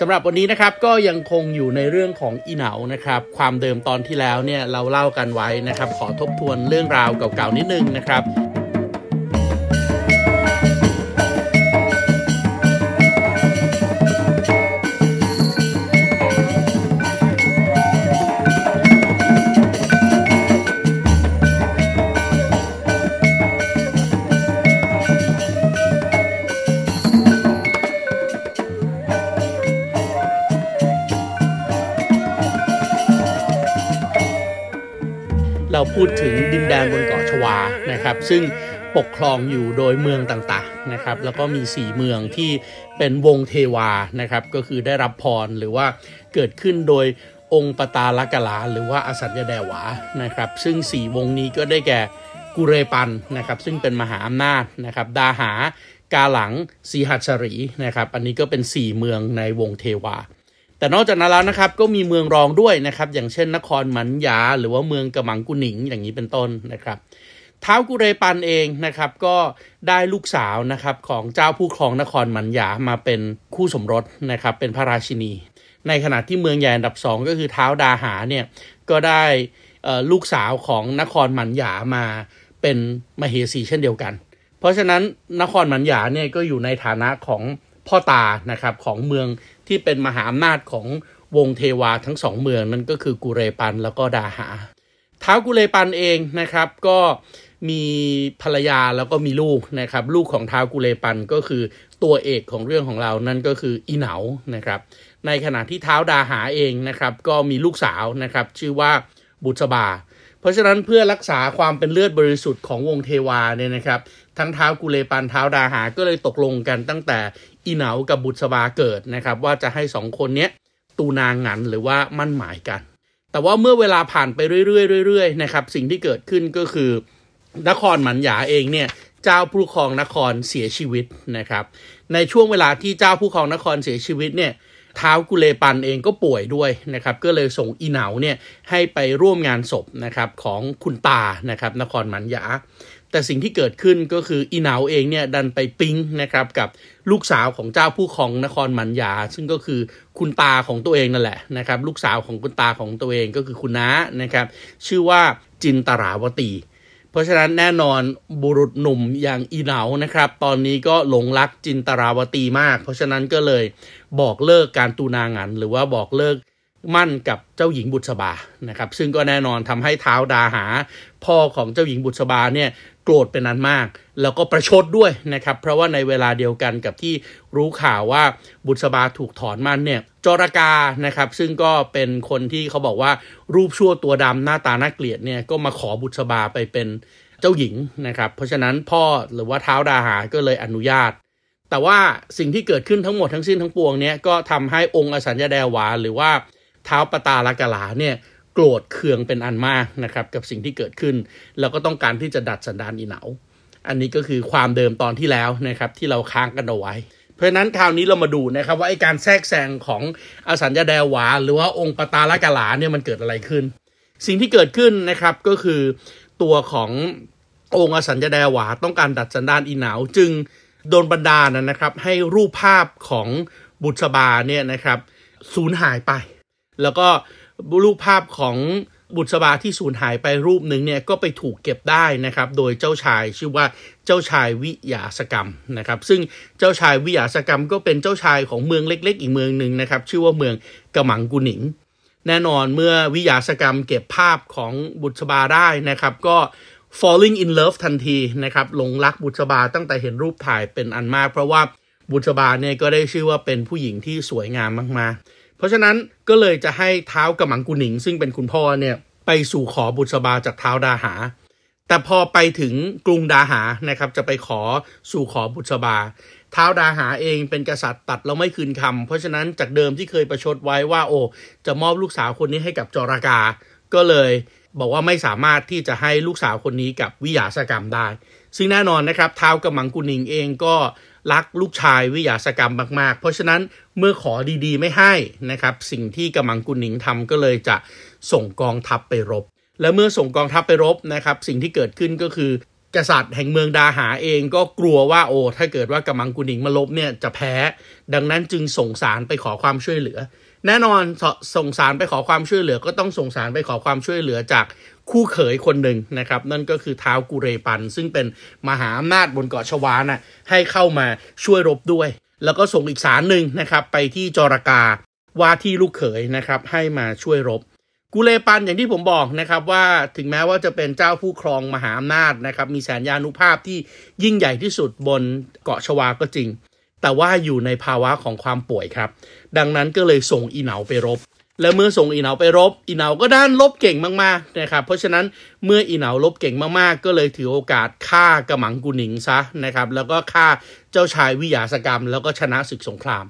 สำหรับวันนี้นะครับก็ยังคงอยู่ในเรื่องของอีเหนานะครับ ความเดิมตอนที่แล้วเนี่ยเราเล่ากันไว้นะครับ ขอทบทวนเรื่องราวเก่าๆนิดนึงนะครับ นะครับ ซึ่งปกครองอยู่โดยเมืองต่างๆนะครับ แล้วก็มี 4 เมืองที่เป็นวงเทวานะครับ ก็คือได้รับพรหรือว่าเกิดขึ้นโดยองค์ปตาลกลา หรือว่าอสัญญาแดวานะครับ ซึ่ง 4 วงนี้ก็ได้แก่กุเรปันนะครับ ซึ่งเป็นมหาอำนาจนะครับดาหากาหลังสีหัสรีนะครับ อันนี้ก็เป็น 4 เมืองในวงเทวา แต่นอกจากนั้นแล้วนะครับก็มีเมืองรองด้วยนะครับ อย่างเช่นนครมันยา หรือว่าเมืองกระมังกุหนิงอย่างนี้เป็นต้นนะครับ ท้าวกุเรปันเองนะครับ ก็ได้ลูกสาวนะครับของเจ้าผู้ครองนครมันยามาเป็นคู่สมรสนะครับ เป็นพระราชินี ในขณะที่เมืองใหญ่อันดับสองก็คือท้าวดาหาเนี่ยก็ได้ลูกสาวของนครมันยามาเป็นมเหสีเช่นเดียวกัน เพราะฉะนั้นนครมันยาเนี่ยก็อยู่ในฐานะของพ่อตานะครับของเมืองที่เป็นมหาอำนาจของวงเทวาทั้งสองเมืองนั่นก็คือกุเรปันแล้วก็ดาหาท้าวกุเรปันเองนะครับก็ มีภรรยาแล้วก็มีลูกนะครับ ลูกของท้าวกุเลปันก็คือตัวเอกของเรื่องของเรานั่นก็คืออีเหนานะครับ ในขณะที่ท้าวดาหาเองนะครับ ก็มีลูกสาวนะครับ ชื่อว่าบุษบา เพราะฉะนั้นเพื่อรักษาความเป็นเลือดบริสุทธิ์ของวงเทวาเนี่ยนะครับ ทั้งท้าวกุเลปันท้าวดาหาก็เลยตกลงกันตั้งแต่อีเหนากับบุษบาเกิดนะครับ ว่าจะให้สองคนนี้ตูนางงันหรือว่ามั่นหมายกัน แต่ว่าเมื่อเวลาผ่านไปเรื่อยๆเรื่อยๆนะครับสิ่งที่เกิดขึ้นก็คือ นครหมันหยาเองเนี่ยเจ้าผู้ครองนครเสียชีวิตนะครับ ในช่วงเวลาที่เจ้าผู้ครองนครเสียชีวิตเนี่ยท้าวกุเลปันเองก็ป่วยด้วยนะครับ ก็เลยส่งอีเหนาเนี่ยให้ไปร่วมงานศพนะครับของคุณตานะครับนครหมันหยา แต่สิ่งที่เกิดขึ้นก็คืออีเหนาเองเนี่ยดันไปปิ๊งนะครับกับลูกสาวของเจ้าผู้ครองนครหมันยา ซึ่งก็คือคุณตาของตัวเองนั่นแหละนะครับ ลูกสาวของคุณตาของตัวเองก็คือคุณน้านะครับ ชื่อว่าจินตราวตี ราะฉะนั้นแน่นอนบุรุษหนุ่มอย่างอีเหนานะครับ ตอนนี้ก็หลงรักจินตราวตีมาก เพราะฉะนั้นก็เลยบอกเลิกการตูนางัน หรือว่าบอกเลิกมั่นกับเจ้าหญิงบุษบานะครับ ซึ่งก็แน่นอนทำให้เท้าดาหา พ่อของเจ้าหญิงบุษบาเนี่ย โกรธเป็นนั้นมาก แล้วก็ประชดด้วยนะครับ เพราะว่าในเวลาเดียวกันกับที่รู้ข่าวว่าบุษบาถูกถอนมันเนี่ยจรกานะครับ ซึ่งก็เป็นคนที่เขาบอกว่ารูปชั่วตัวดำหน้าตาน่าเกลียดเนี่ยก็มาขอบุษบาไปเป็นเจ้าหญิงนะครับ เพราะฉะนั้นพ่อหรือว่าเท้าดาหาก็เลยอนุญาต แต่ว่าสิ่งที่เกิดขึ้นทั้งหมดทั้งสิ้นทั้งปวงเนี่ยก็ทำให้องค์อสัญญาแดวาหรือว่าเท้าปตาลกลาเนี่ย โกรธเคืองเป็นอันมากนะครับกับสิ่งที่เกิดขึ้น แล้วก็ต้องการที่จะดัดสันดานอีเหนา อันนี้ก็คือความเดิมตอนที่แล้วนะครับที่เราค้างกันเอาไว้ เพราะฉะนั้นคราวนี้เรามาดูนะครับว่าไอการแทรกแซงของอสัญญาแดวา หรือว่าองค์ปตาลกาลาเนี่ยมันเกิดอะไรขึ้น สิ่งที่เกิดขึ้นนะครับก็คือตัวขององค์อสัญญาแดวาต้องการดัดสันดานอีเหนาจึงโดนบันดาลนะครับ ให้รูปภาพของบุษบาเนี่ยนะครับสูญหายไป แล้วก็ รูปภาพของบุษบาที่สูญหายไปรูปหนึ่งเนี่ยก็ไปถูกเก็บได้นะครับ โดยเจ้าชายชื่อว่าเจ้าชายวิยาสกรรมนะครับ ซึ่งเจ้าชายวิยาสกรรมก็เป็นเจ้าชายของเมืองเล็ก ๆ อีกเมืองหนึ่งนะครับ ชื่อว่าเมืองกระหมังกุหนิง แน่นอนเมื่อวิยาสกรรมเก็บภาพของบุษบาได้นะครับ ก็ falling in love ทันทีนะครับหลงรักบุษบาตั้งแต่เห็นรูปถ่ายเป็นอันมาก เพราะว่าบุษบาเนี่ยก็ได้ชื่อว่าเป็นผู้หญิงที่สวยงามมากๆ เพราะฉะนั้นก็เลยจะให้เท้ากระหมังกุหนิง ซึ่งเป็นคุณพ่อเนี่ยไปสู่ขอบุษบาจากเท้าดาหา แต่พอไปถึงกรุงดาหานะครับ จะไปขอสู่ขอบุษบาท้าวดาหาเองเป็นกษัตริย์ตัดแล้วไม่คืนคำเพราะฉะนั้นจากเดิมที่เคยประชดไว้ว่า โอ้จะมอบลูกสาวคนนี้ให้กับจรากา ก็เลยบอกว่าไม่สามารถที่จะให้ลูกสาวคนนี้กับวิยาสกรรมได้ ซึ่งแน่นอนนะครับท้าวกำมังกุนิงเองก็รักลูกชายวิยาสกรรมมาก ๆ เพราะฉะนั้นเมื่อขอดีๆ ไม่ให้นะครับ สิ่งที่กำมังกุนิงทำก็เลยจะส่งกองทัพไปรบ และเมื่อส่งกองทัพไปรบนะครับ สิ่งที่เกิดขึ้นก็คือกษัตริย์แห่งเมืองดาหาเองก็กลัวว่าโอ้ถ้าเกิดว่ากำมังกุนิงมาลบเนี่ยจะแพ้ ดังนั้นจึงส่งสารไปขอความช่วยเหลือ แน่นอนส่งสารไปขอความช่วยเหลือ ก็ต้องส่งสารไปขอความช่วยเหลือจาก คู่เขยคนหนึ่งนะครับ นั่นก็คือท้าวกุเรปัน ซึ่งเป็นมหาอำนาจบนเกาะชวานะให้เข้ามาช่วยรบด้วย แล้วก็ส่งอีกสารหนึ่งนะครับ ไปที่จรากาว่าที่ลูกเขยนะครับ ให้มาช่วยรบ กุเลปันอย่างที่ผมบอกนะครับว่าถึงแม้ว่าจะเป็นเจ้าผู้ครองมหาอำนาจนะครับ มีแสนยานุภาพที่ยิ่งใหญ่ที่สุดบนเกาะชวาก็จริง แต่ว่าอยู่ในภาวะของความป่วยครับ ดังนั้นก็เลยส่งอีเหนาไปรบ และเมื่อส่งอีเหนาไปรบอีเหนาก็ด้านลบเก่งมากๆนะครับเพราะฉะนั้นเมื่ออีเหนาลบเก่งมากๆ ก็เลยถือโอกาสฆ่ากระหมังกุนิงซะนะครับแล้วก็ฆ่าเจ้าชายวิยาสกรรม แล้วก็ชนะศึกสงคราม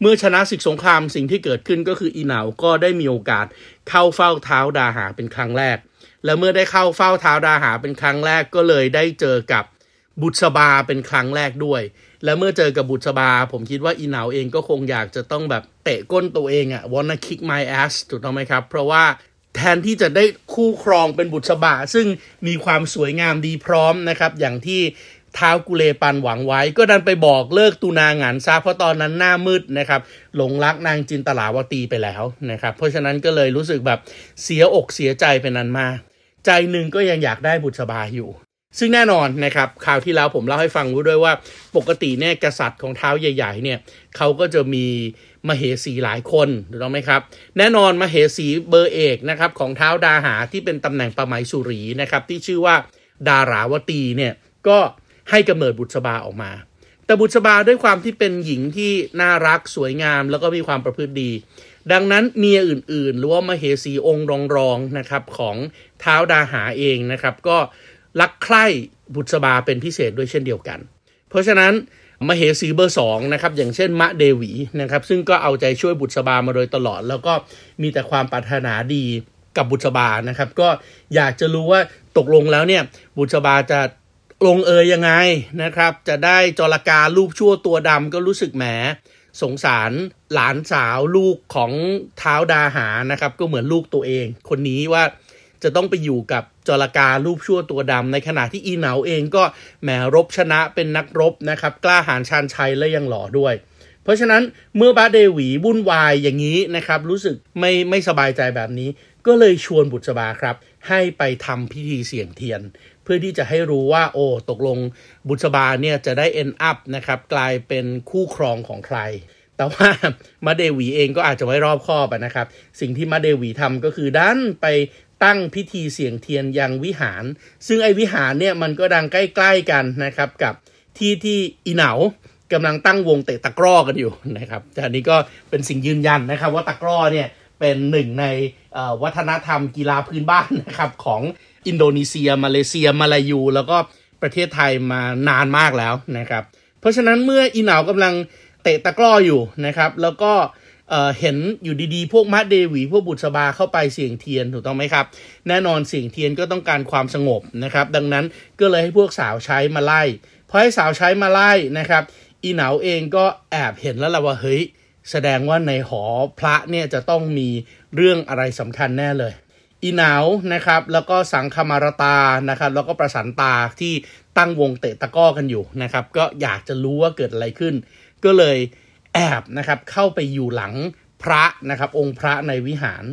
เมื่อชนะศึกสงครามสิ่งที่เกิดขึ้นก็คืออีเหนาก็ได้มีโอกาสเข้าเฝ้าเท้าดาหาเป็นครั้งแรก และเมื่อได้เข้าเฝ้าเท้าดาหาเป็นครั้งแรกก็เลยได้เจอกับบุษบาเป็นครั้งแรกด้วย และเมื่อเจอกับบุษบา ผมคิดว่าอีเหนาเองก็คงอยากจะต้องแบบ ตะก้นตัวเองอะ wanna kick my ass ถูกต้องไหมครับ เพราะว่าแทนที่จะได้คู่ครองเป็นบุษบาซึ่งมีความสวยงามดีพร้อมนะครับ อย่างที่ท้าวกุเลปันหวังไว้ ก็ดันไปบอกเลิกตูนางานซาเพราะตอนนั้นหน้ามืดนะครับหลงรักนางจินตลาวตีไปแล้วนะครับ เพราะฉะนั้นก็เลยรู้สึกแบบเสียอกเสียใจเป็นนันมาก ใจหนึ่งก็ยังอยากได้บุษบาอยู่ ซึ่งแน่นอนนะครับข่าวที่แล้วผมเล่าให้ฟังด้วยว่าปกติเนี่ยกษัตริย์ของเท้าใหญ่ ๆ เนี่ยเขาก็จะมีมเหสีหลายคนถูกต้องไหมครับ แน่นอนมเหสีเบอร์เอกนะครับของเท้าดาหาที่เป็นตำแหน่งประไมสุรีนะครับที่ชื่อว่าดาราวตีเนี่ยก็ให้กำเนิดบุตรบาออกมา แต่บุตรบาด้วยความที่เป็นหญิงที่น่ารักสวยงาม แล้วก็มีความประพฤติดี ดังนั้นเมียอื่นๆ หรือว่ามเหสีองค์รองๆนะครับของเท้าดาหาเองนะครับก็ รักใคร่บุษบาเป็นพิเศษด้วยเช่นเดียวกัน เพราะฉะนั้นมเหสีเบอร์สองนะครับอย่างเช่นมะเดวีนะครับซึ่งก็เอาใจช่วยบุษบามาโดยตลอด แล้วก็มีแต่ความปรารถนาดีกับบุษบานะครับ ก็อยากจะรู้ว่าตกลงแล้วเนี่ยบุษบาจะลงเอยยังไงนะครับ จะได้จรการรูปชั่วตัวดำก็รู้สึกแหมสงสารหลานสาวลูกของเท้าดาหานะครับ ก็เหมือนลูกตัวเอง คนนี้ว่าจะต้องไปอยู่กับ จรการรูปชั่วตัวดำในขณะที่อีเหนาเองก็แหมรบชนะเป็นนักรบนะครับกล้าหาญชาญชัยและยังหล่อด้วย เพราะฉะนั้นเมื่อบาเดวีวุ่นวายอย่างนี้นะครับรู้สึกไม่ไม่สบายใจแบบนี้ ก็เลยชวนบุตรบาครับ ให้ไปทำพิธีเสี่ยงเทียน เพื่อที่จะให้รู้ว่าโอ้ตกลงบุตรบาเนี่ยจะได้เอ็นอัพนะครับกลายเป็นคู่ครองของใครแต่ว่ามาเดวีเองก็อาจจะไว้รอบคอบนะครับ สิ่งที่มาเดวีทำก็คือดันไป ตั้งพิธีเสียงเทียนยังวิหาร ซึ่งไอวิหารเนี่ยมันก็ดังใกล้ๆกันนะครับกับที่ที่อีเหนากำลังตั้งวงเตะตะกร้อกันอยู่นะครับแต่อันนี้ก็เป็นสิ่งยืนยันนะครับว่าตะกร้อเนี่ยเป็นหนึ่งในวัฒนธรรมกีฬาพื้นบ้านนะครับของอินโดนีเซีย มาเลเซีย มาลายู แล้วก็ประเทศไทยมานานมากแล้วนะครับ เพราะฉะนั้นเมื่ออีเหนากำลังเตะตะกร้ออยู่นะครับ แล้วก็ เห็นอยู่ดีๆ พวกมัดเดวีพวกบุตรบาเข้าไปเสียงเทียนถูกต้องไหมครับ แน่นอนเสียงเทียนก็ต้องการความสงบนะครับ ดังนั้นก็เลยให้พวกสาวใช้มาไล่พอให้สาวใช้มาไล่นะครับ อีเหนาเองก็แอบเห็นแล้วละว่าเฮ้ยแสดงว่าในหอพระเนี่ยจะต้องมีเรื่องอะไรสำคัญแน่เลยอีหนาวนะครับแล้วก็สังคมารตานะครับแล้วก็ประสันตาที่ตั้งวงเตะตะกร้อกันอยู่นะครับก็อยากจะรู้ว่าเกิดอะไรขึ้น ก็เลย แอบนะครับเข้าไปอยู่หลังพระนะครับองค์พระในวิหาร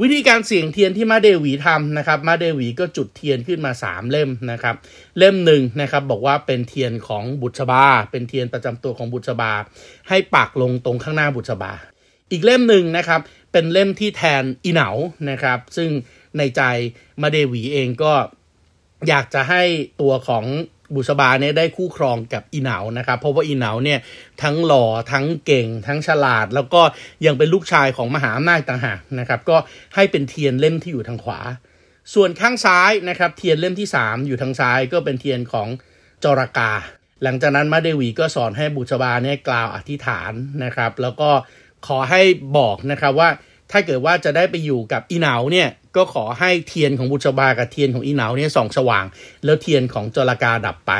วิธีการเสี่ยงเทียนที่มะเดหวีทำนะครับมะเดหวีก็จุดเทียนขึ้นมาสามเล่มนะครับเล่มหนึ่งนะครับบอกว่าเป็นเทียนของบุษบา เป็นเทียนประจำตัวของบุษบา ให้ปักลงตรงข้างหน้าบุษบา อีกเล่มหนึ่งนะครับเป็นเล่มที่แทนอิเหนานะครับ ซึ่งในใจมาเดวีเองก็อยากจะให้ตัวของ บุษบาเนี่ยได้คู่ครองกับอีเหนานะครับ เพราะว่าอีเหนาเนี่ยทั้งหล่อทั้งเก่ง ทั้งฉลาด แล้วก็ยังเป็นลูกชายของมหาอำนาจต่างหากนะครับก็ให้เป็นเทียนเล่มที่อยู่ทางขวา ส่วนข้างซ้ายนะครับเทียนเล่มที่ 3 อยู่ทางซ้ายก็เป็นเทียนของจรากา หลังจากนั้นมาเดวีก็สอนให้บุษบาเนี่ยกล่าวอธิษฐานนะครับ แล้วก็ขอให้บอกนะครับว่า ถ้าเกิดว่าจะได้ไปอยู่กับอีเหนาเนี่ยก็ขอให้เทียนของบุษบากับเทียนของอีเหนาเนี่ยส่องสว่าง แล้วเทียนของจรากาดับไป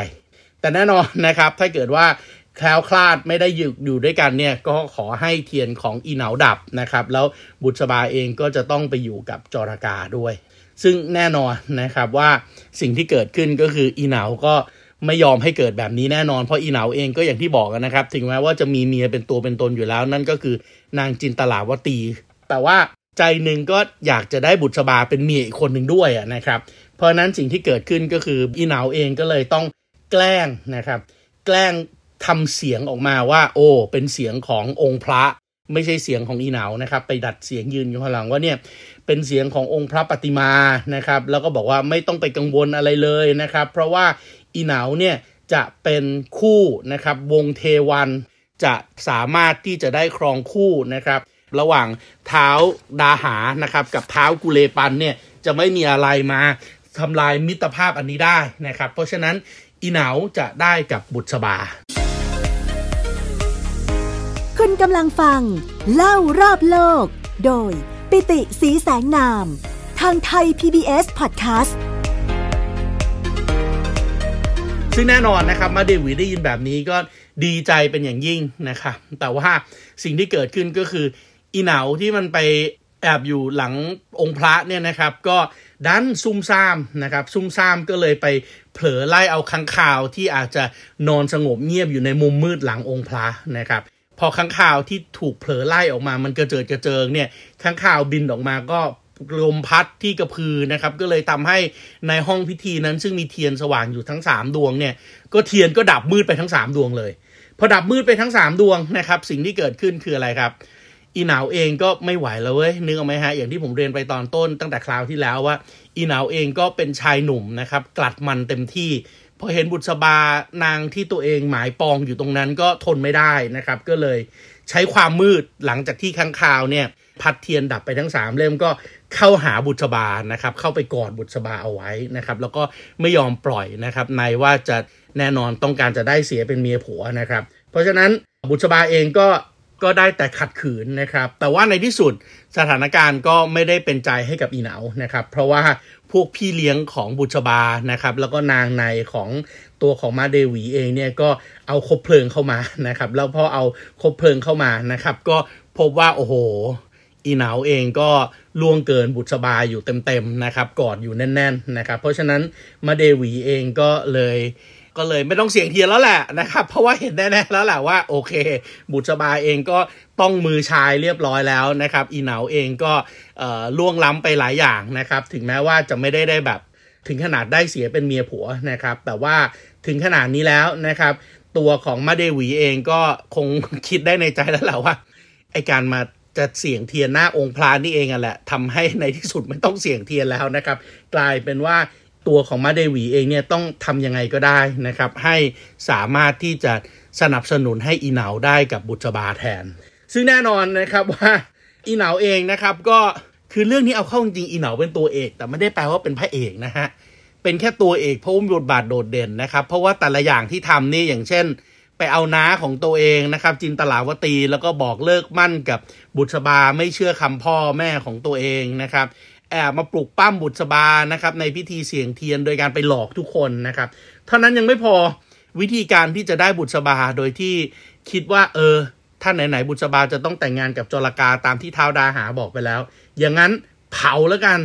แต่แน่นอนนะครับถ้าเกิดว่าแคล้วคลาดไม่ได้อยู่อยู่ด้วยกันเนี่ยก็ขอให้เทียนของอีเหนาดับนะครับ แล้วบุษบาเองก็จะต้องไปอยู่กับจรากาด้วย ซึ่งแน่นอนนะครับว่าสิ่งที่เกิดขึ้นก็คืออีเหนาก็ไม่ยอมให้เกิดแบบนี้แน่นอนเพราะอีเหนาเองก็อย่างที่บอกนะครับ ถึงแม้ว่าจะมีเมียเป็นตัวเป็นตนอยู่แล้ว นั่นก็คือนางจินตลาวตี แต่ว่าใจหนึ่งก็อยากจะได้บุตรบาเป็นเมียอีกคนหนึ่งด้วยนะครับ เพราะนั้นสิ่งที่เกิดขึ้นก็คืออีเหนาเองก็เลยต้องแกล้งนะครับ แกล้งทำเสียงออกมาว่า โอ้ เป็นเสียงขององค์พระ ไม่ใช่เสียงของอีเหนานะครับ ไปดัดเสียงยืนอยู่ข้างหลังว่าเนี่ยเป็นเสียงขององค์พระปฏิมานะครับ แล้วก็บอกว่าไม่ต้องไปกังวลอะไรเลยนะครับ เพราะว่าอีเหนาเนี่ยจะเป็นคู่นะครับวงเทวันจะสามารถที่จะได้ครองคู่นะครับ ระหว่างเท้าดาหานะครับ กับเท้ากุเลปันเนี่ยจะไม่มีอะไรมาทำลายมิตรภาพอันนี้ได้นะครับ เพราะฉะนั้นอีเหนาจะได้กับบุษบา คุณกำลังฟัง เล่ารอบโลก โดยปิติสีแสงนาม ทางไทย PBS Podcast ซึ่งแน่นอนนะครับมาเดวิดได้ยินแบบนี้ก็ดีใจเป็นอย่างยิ่งนะครับ แต่ว่าสิ่งที่เกิดขึ้นก็คือ อีเหนาที่มันไปแอบอยู่หลังองค์พระเนี่ยนะครับ ก็ดันซุ่มซ่ามนะครับ ซุ่มซ่ามก็เลยไปเผลอไล่เอาค้างคาวที่อาจจะนอนสงบเงียบอยู่ในมุมมืดหลังองค์พระนะครับพอค้างคาวที่ถูกเผลอไล่ออกมา มันกระเจิดกระเจิงเนี่ยค้างคาวบินออกมาก็ลมพัดที่กระพือนะครับ ก็เลยทำให้ในห้องพิธีนั้น ซึ่งมีเทียนสว่างอยู่ทั้ง 3 ดวงเนี่ย ก็เทียนก็ดับมืดไปทั้ง 3 ดวงเลย พอดับมืดไปทั้ง 3 ดวงนะครับ สิ่งที่เกิดขึ้นคืออะไรครับ อีหนาวเองก็ไม่ไหวแล้วเว้ยนึกออกไหมฮะอย่างที่ผมเรียนไปตอนต้นตั้งแต่คราวที่แล้วว่า อีหนาวเองก็เป็นชายหนุ่มนะครับกลัดมันเต็มที่พอเห็นบุษบานางที่ตัวเองหมายปองอยู่ตรงนั้นก็ทนไม่ได้นะครับ ก็เลยใช้ความมืดหลังจากที่ค้างคาวเนี่ย พัดเทียนดับไปทั้ง3เล่มก็เข้าหาบุษบานะครับ เข้าไปกอดบุษบาเอาไว้นะครับ แล้วก็ไม่ยอมปล่อยนะครับในว่าจะแน่นอนต้องการจะได้เสียเป็นเมียผัวนะครับ เพราะฉะนั้นบุษบาเองก็ ก็ได้แต่ขัดขืนนะครับ แต่ว่าในที่สุดสถานการณ์ก็ไม่ได้เป็นใจให้กับอีเหนานะครับ เพราะว่าพวกพี่เลี้ยงของบุษบานะครับ แล้วก็นางในของตัวของมาเดวีเองเนี่ยก็เอาคบเพลิงเข้ามานะครับ แล้วพอเอาคบเพลิงเข้ามานะครับ ก็พบว่าโอ้โหอีเหนาเองก็ล่วงเกินบุษบาอยู่เต็มๆนะครับ กอดอยู่แน่น ๆนะครับ เพราะฉะนั้นมาเดวีเองก็เลย ก็เลยไม่ต้องเสียงเทียนแล้วแหละนะครับ เพราะว่าเห็นแน่ๆแล้วแหละว่าโอเค บุษบาเองก็ต้องมือชายเรียบร้อยแล้วนะครับ อีเหนาเองก็ล่วงล้ำไปหลายอย่างนะครับ ถึงแม้ว่าจะไม่ได้ได้แบบถึงขนาดได้เสียเป็นเมียผัวนะครับ แต่ว่าถึงขนาดนี้แล้วนะครับ ตัวของมาเดวีเองก็คงคิดได้ในใจแล้วแหละว่าไอการมาจะเสี่ยงเทียนหน้าองค์พระนี่เองอะแหละทำให้ในที่สุดไม่ต้องเสี่ยงเทียนแล้วนะครับ กลายเป็นว่า ตัวของมาเดวีเองเนี่ยต้องทำยังไงก็ได้นะครับ ให้สามารถที่จะสนับสนุนให้อีเหนาได้กับบุษบาแทน ซึ่งแน่นอนนะครับว่าอีเหนาเองนะครับก็คือเรื่องนี้เอาเข้าจริงอีเหนาเป็นตัวเอก แต่ไม่ได้แปลว่าเป็นพระเอกนะฮะเป็นแค่ตัวเอกเพราะมีบทบาทโดดเด่นนะครับ เพราะว่าแต่ละอย่างที่ทำนี่อย่างเช่น ไปเอาน้าของตัวเองนะครับ จินตลาวตีแล้วก็บอกเลิกมั่นกับบุษบาไม่เชื่อคำพ่อแม่ของตัวเองนะครับ แอบมาปลุกปั้มบุษบานะครับ ในพิธีเสี่ยงเทียนโดยการไปหลอกทุกคนนะครับ เท่านั้นยังไม่พอวิธีการที่จะได้บุษบาโดยที่คิดว่า เออ ถ้าไหนๆบุษบาจะต้องแต่งงานกับจรกาตามที่เท้าดาหาบอกไปแล้ว อย่างนั้นเผาแล้วกัน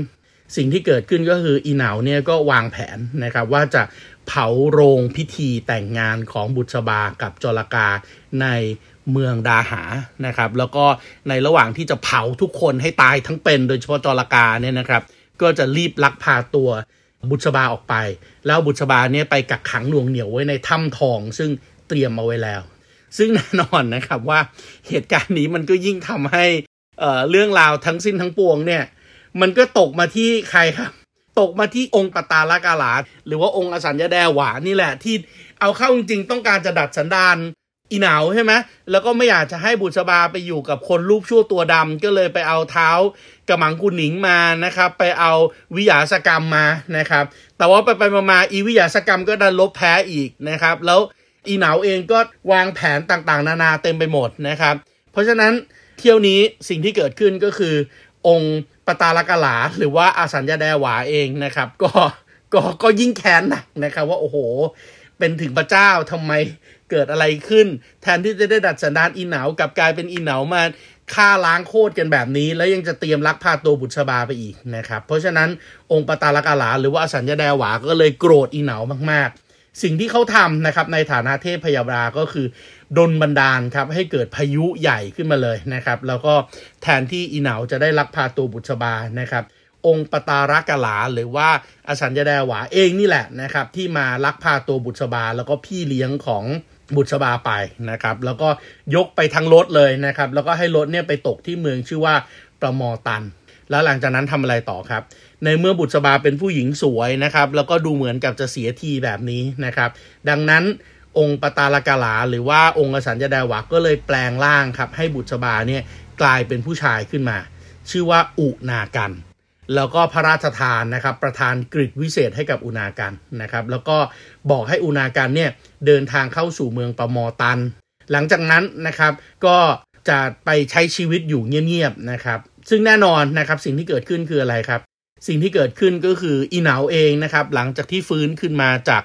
สิ่งที่เกิดขึ้นก็คืออีเหนาเนี่ยก็วางแผนนะครับว่าจะเผาโรงพิธีแต่งงานของบุษบากับจรกาใน เมืองดาหานะครับ แล้วก็ในระหว่างที่จะเผาทุกคนให้ตายทั้งเป็น โดยเฉพาะจรากาเนี่ยนะครับ ก็จะรีบลักพาตัวบุษบาออกไป แล้วบุษบาเนี่ยไปกักขังหน่วงเหนียวไว้ในถ้ำทอง ซึ่งเตรียมเอาไว้แล้ว ซึ่งแน่นอนนะครับว่าเหตุการณ์นี้มันก็ยิ่งทำให้เเรื่องราวทั้งสิ้นทั้งปวงเนี่ย มันก็ตกมาที่ใครครับ ตกมาที่องค์ปตาลกาลาหรือว่าองค์อสัญญาแดหวานี่แหละที่เอาเข้าจริงๆต้องการจะดัดสันดาน อีหนาวใช่ไหมแล้วก็ไม่อยากจะให้บุษบาไปอยู่กับคนรูปชั่วตัวดำก็เลยไปเอาเท้ากระหมังกุหนิงมานะครับ ไปเอาวิยาสกรรมมานะครับ แต่ว่าไปไปมาอีวิยาสกรรมก็ดันลบแพ้อีกนะครับ แล้วอีหนาวเองก็วางแผนต่างๆ นานาเต็มไปหมดนะครับ เพราะฉะนั้นเที่ยวนี้สิ่งที่เกิดขึ้นก็คือ องค์ปตาลกลาหรือว่าอาสัญญาแดหวาเองนะครับ ก็ก็ก็ยิ่งแค้นหนักนะครับ ว่าโอ้โห เป็นถึงพระเจ้าทำไม เกิดอะไรขึ้น แทนที่จะได้ดัดสันดานอีเหนากับกลายเป็นอีเหนามาฆ่าล้างโคตรกันแบบนี้ แล้วยังจะเตรียมลักพาตัวบุตรชบาไปอีกนะครับ เพราะฉะนั้นองค์ปตาลกาลาหรือว่าอสัญญาแดหวาก็เลยโกรธอีเหนามากๆ สิ่งที่เขาทำนะครับในฐานะเทพพยาบาก็คือดนบันดาลครับให้เกิดพายุใหญ่ขึ้นมาเลยนะครับ แล้วก็แทนที่อีเหนาจะได้ลักพาตัวบุตรชบานะครับองค์ปตารกลาหรือว่าอสัญญาแดหวาเองนี่แหละนะครับที่มาลักพาตัวบุตรชบาแล้วก็พี่เลี้ยงของ บุตรชบาไปนะครับ แล้วก็ยกไปทั้งรถเลยนะครับ แล้วก็ให้รถเนี่ยไปตกที่เมืองชื่อว่าประมอตัน แล้วหลังจากนั้นทำอะไรต่อครับ ในเมื่อบุตรชบาเป็นผู้หญิงสวยนะครับ แล้วก็ดูเหมือนกับจะเสียทีแบบนี้นะครับ ดังนั้นองค์ปตาลกาลา หรือว่าองค์สัญญาดาวะก็เลยแปลงร่างครับ ให้บุตรชบาเนี่ยกลายเป็นผู้ชายขึ้นมา ชื่อว่าอุนากัน แล้วก็พระราชทานนะครับประทานกริวิเศษให้กับอุณากันนะครับ แล้วก็บอกให้อุณากันเนี่ยเดินทางเข้าสู่เมืองปมอตัน หลังจากนั้นนะครับก็จะไปใช้ชีวิตอยู่เงียบๆนะครับ ซึ่งแน่นอนนะครับสิ่งที่เกิดขึ้นคืออะไรครับ สิ่งที่เกิดขึ้นก็คืออีเหนาเองนะครับ หลังจากที่ฟื้นขึ้นมาจาก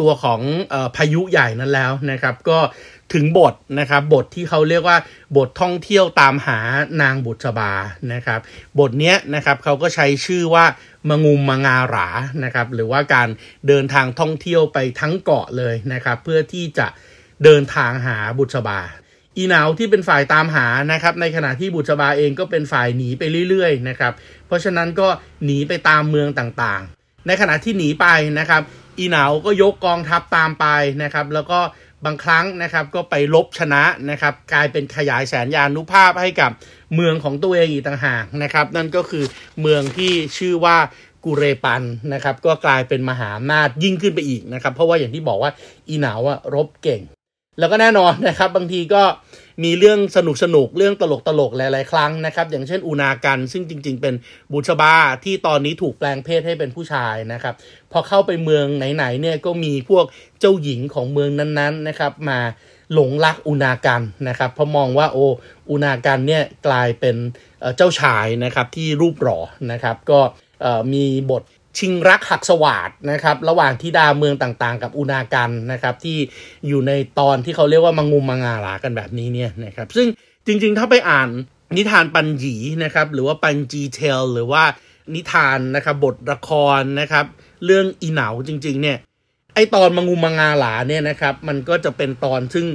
ตัวของอพายุใหญ่นั้นแล้วนะครับ ก็ถึงบทนะครับบทที่เขาเรียกว่าบทท่องเที่ยวตามหานางบุษบานะครับ บทเนี้ยนะครับเขาก็ใช้ชื่อว่ามงุมมงาหรานะครับ หรือว่าการเดินทางท่องเที่ยวไปทั้งเกาะเลยนะครับ เพื่อที่จะเดินทางหาบุษบาอีหนาวที่เป็นฝ่ายตามหานะครับ ในขณะที่บุษบาเองก็เป็นฝ่ายหนีไปเรื่อยๆนะครับ เพราะฉะนั้นก็หนีไปตามเมืองต่างๆ ในขณะที่หนีไปนะครับ อีหนาวก็ยกกองทัพตามไปนะครับ แล้วก็บางครั้งนะครับก็ไปลบชนะนะครับ กลายเป็นขยายแสนยานุภาพให้กับเมืองของตัวเองอีกต่างหากนะครับ นั่นก็คือเมืองที่ชื่อว่ากุเรปันนะครับ ก็กลายเป็นมหาอำนาจยิ่งขึ้นไปอีกนะครับ เพราะว่าอย่างที่บอกว่าอีหนาวอะรบเก่ง แล้วก็แน่นอนนะครับ บางทีก็ มีเรื่องสนุกสนุกเรื่องตลกตลกหลาย ๆ ครั้งนะครับ อย่างเช่นอุนากัน ซึ่งจริง ๆ เป็นบุชบาที่ตอนนี้ถูกแปลงเพศให้เป็นผู้ชายนะครับ พอเข้าไปเมืองไหน ๆ เนี่ยก็มีพวกเจ้าหญิงของเมืองนั้น ๆ นะครับ มาหลงรักอุนากันนะครับเพราะมองว่าโออุนากันเนี่ยกลายเป็นเจ้าชายนะครับที่รูปหล่อนะครับ ก็มีบท ชิงรักหักสวาดนะครับ ระหว่างที่ดาเมืองต่างๆ กับอุนากันนะครับ ที่อยู่ในตอนที่เขาเรียกว่ามังงุมมังงาลากันแบบนี้เนี่ยนะครับ ซึ่งจริงๆ ถ้าไปอ่านนิทานปัญญีนะครับ หรือว่าปัญจีเทลหรือว่านิทานนะครับ บทละครนะครับ เรื่องอีเหนาจริง ๆ เนี่ยไอตอนมังงุมมังงาลาเนี่ยนะครับ มันก็จะเป็นตอนซึ่ง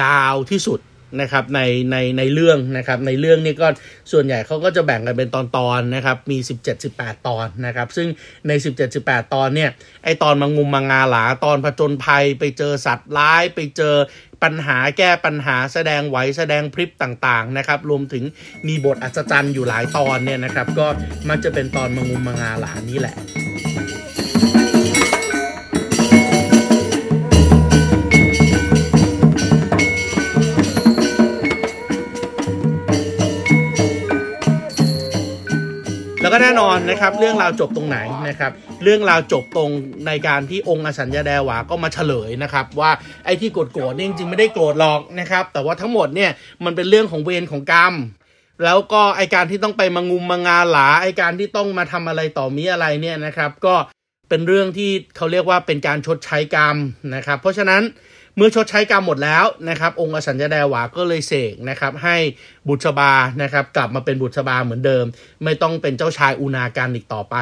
ยาวที่สุด นะครับในในในเรื่องนะครับในเรื่องนี้ก็ส่วนใหญ่เขาก็จะแบ่งกันเป็นตอนตอนนะครับมี 17-18 ตอนนะครับซึ่งใน 17-18 ตอนเนี่ยไอตอนมังงุมมังงาหลาตอนผจญภัยไปเจอสัตว์ร้ายไปเจอปัญหาแก้ปัญหาแสดงไหวแสดงพริบต่างๆนะครับรวมถึงมีบทอัศจรรย์อยู่หลายตอนเนี่ยนะครับก็มักจะเป็นตอนมังงุมมังงาหลานี้แหละ ก็แน่นอนนะครับเรื่องราวจบตรงไหนนะครับเรื่องราวจบตรงในการที่องค์อสัญญาแดวาก็มาเฉลยนะครับว่าไอ้ที่โกรธโกรธนี่จริงไม่ได้โกรธหรอกนะครับแต่ว่าทั้งหมดเนี่ยมันเป็นเรื่องของเวรของกรรมแล้วก็ไอการที่ต้องไปมางุมมางาหลาไอการที่ต้องมาทำอะไรต่อมีอะไรเนี่ยนะครับ ก็เป็นเรื่องที่เขาเรียกว่าเป็นการชดใช้กรรมนะครับ เพราะฉะนั้น เมื่อชดใช้กรรมหมดแล้วนะครับ องค์อสัญญาแดวาก็เลยเสกนะครับให้บุตรบานะครับกลับมาเป็นบุตรบาเหมือนเดิม ไม่ต้องเป็นเจ้าชายอุณาการอีกต่อไป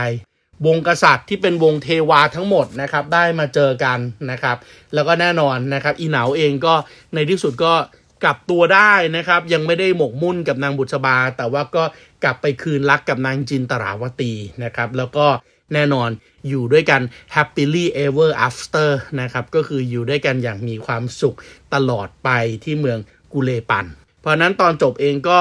วงกษัตริย์ที่เป็นวงเทวาทั้งหมดนะครับได้มาเจอกันนะครับ แล้วก็แน่นอนนะครับอีเหนาเองก็ในที่สุดก็กลับตัวได้นะครับ ยังไม่ได้หมกมุ่นกับนางบุตรบา แต่ว่าก็กลับไปคืนรักกับนางจินตราวตีนะครับ แล้วก็ แน่นอนอยู่ด้วยกัน happily ever after นะครับ ก็คืออยู่ด้วยกันอย่างมีความสุขตลอดไปที่เมืองกุเลปัน เพราะนั้นตอนจบเองก็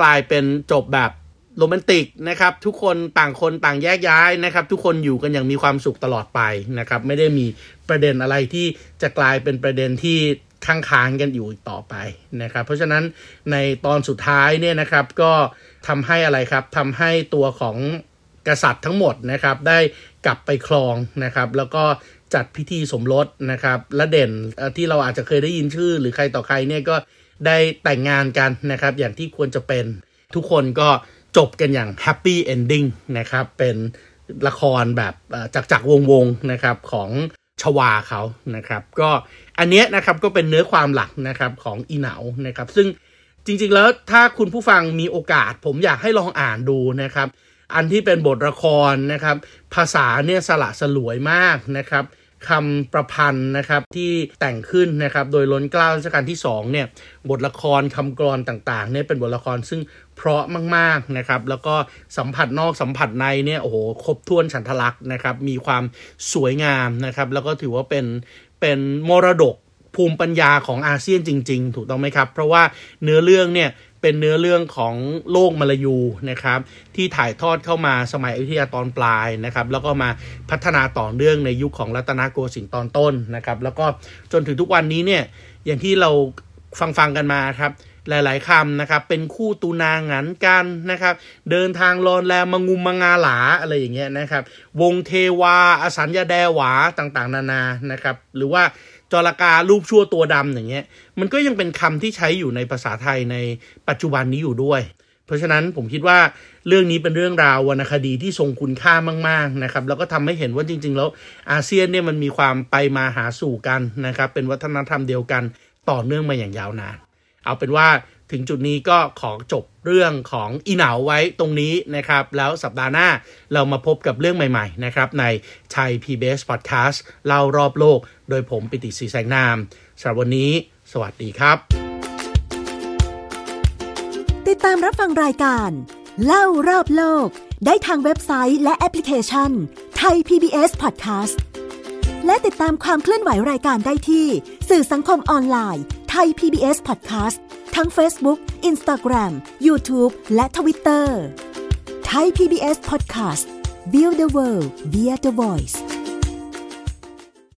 กลายเป็นจบแบบโรแมนติกนะครับ ทุกคนต่างคนต่างแยกย้ายนะครับ ทุกคนอยู่กันอย่างมีความสุขตลอดไปนะครับ ไม่ได้มีประเด็นอะไรที่จะกลายเป็นประเด็นที่ค้างค้างกันอยู่ต่อไปนะครับ เพราะฉะนั้นในตอนสุดท้ายเนี่ยนะครับก็ทำให้อะไรครับทำให้ตัวของ กษัตริย์ทั้งหมดนะครับได้กลับไปครองนะครับแล้วก็จัดพิธีสมรสนะครับระเด่นที่เราอาจจะเคยได้ยินชื่อ หรือใครต่อใครเนี่ยก็ได้แต่งงานกันนะครับอย่างที่ควรจะเป็นทุกคนก็จบกันอย่าง happy ending นะครับเป็นละครแบบจากจากวงวงนะครับของชวาเขานะครับ ก็อันเนี้ยนะครับก็เป็นเนื้อความหลักนะครับของอิเหนานะครับ ซึ่งจริงๆแล้วถ้าคุณผู้ฟังมีโอกาส ผมอยากให้ลองอ่านดูนะครับ อันที่เป็นบทละครนะครับ ภาษาเนี่ยสละสลวยมากนะครับคำประพันธ์นะครับที่แต่งขึ้นนะครับโดยล้นเกล้ารัชกาลที่2เนี่ยบทละครคำกรอนต่างๆเนี่ยเป็นบทละครซึ่งเพราะมากๆนะครับแล้วก็สัมผัสนอกสัมผัสในเนี่ยโอ้โหครบถ้วนฉันทลักษณ์นะครับมีความสวยงามนะครับแล้วก็ถือว่าเป็นเป็นมรดกภูมิปัญญาของอาเซียนจริง ๆ ถูกต้องไหมครับ เพราะว่าเนื้อเรื่องเนี่ย เป็นเนื้อเรื่องของโลกมลายูนะครับ ที่ถ่ายทอดเข้ามาสมัยอยุธยาตอนปลายนะครับ แล้วก็มาพัฒนาต่อเนื่องในยุคของรัตนโกสินทร์ตอนต้นนะครับ แล้วก็จนถึงทุกวันนี้เนี่ยอย่างที่เราฟังฟังกันมาครับ หลาย ๆคำนะครับ เป็นคู่ตูนางันกันนะครับ เดินทางรอนแรมมังุมมงาหลาอะไรอย่างเงี้ยนะครับ วงเทวาอสัญญาแดหวาต่างๆ นานานะครับ หรือว่า จระการูปชั่วตัวดำอย่างเงี้ย มันก็ยังเป็นคำที่ใช้อยู่ในภาษาไทยในปัจจุบันนี้อยู่ด้วย เพราะฉะนั้นผมคิดว่าเรื่องนี้เป็นเรื่องราววรรณคดีที่ทรงคุณค่ามากๆนะครับ แล้วก็ทำให้เห็นว่าจริง ๆ แล้วอาเซียนเนี่ยมันมีความไปมาหาสู่กันนะครับ เป็นวัฒนธรรมเดียวกันต่อเนื่องมาอย่างยาวนาน เอาเป็นว่า ถึงจุดนี้ก็ขอจบเรื่องของอีเหนาไว้ตรงนี้นะครับ แล้วสัปดาห์หน้าเรามาพบกับเรื่องใหม่ๆนะครับในไทย PBS Podcast เล่ารอบโลก โดยผมปิติศรีแสงนามสำหรับวันนี้ สวัสดีครับ ติดตามรับฟังรายการ เล่ารอบโลก ได้ทางเว็บไซต์และแอปพลิเคชันไทย PBS Podcast และติดตามความเคลื่อนไหวรายการได้ที่ สื่อสังคมออนไลน์ไทย PBS Podcast ทั้ง Facebook, Instagram, YouTube และ Twitter ไทย PBS Podcast Build the world via the voice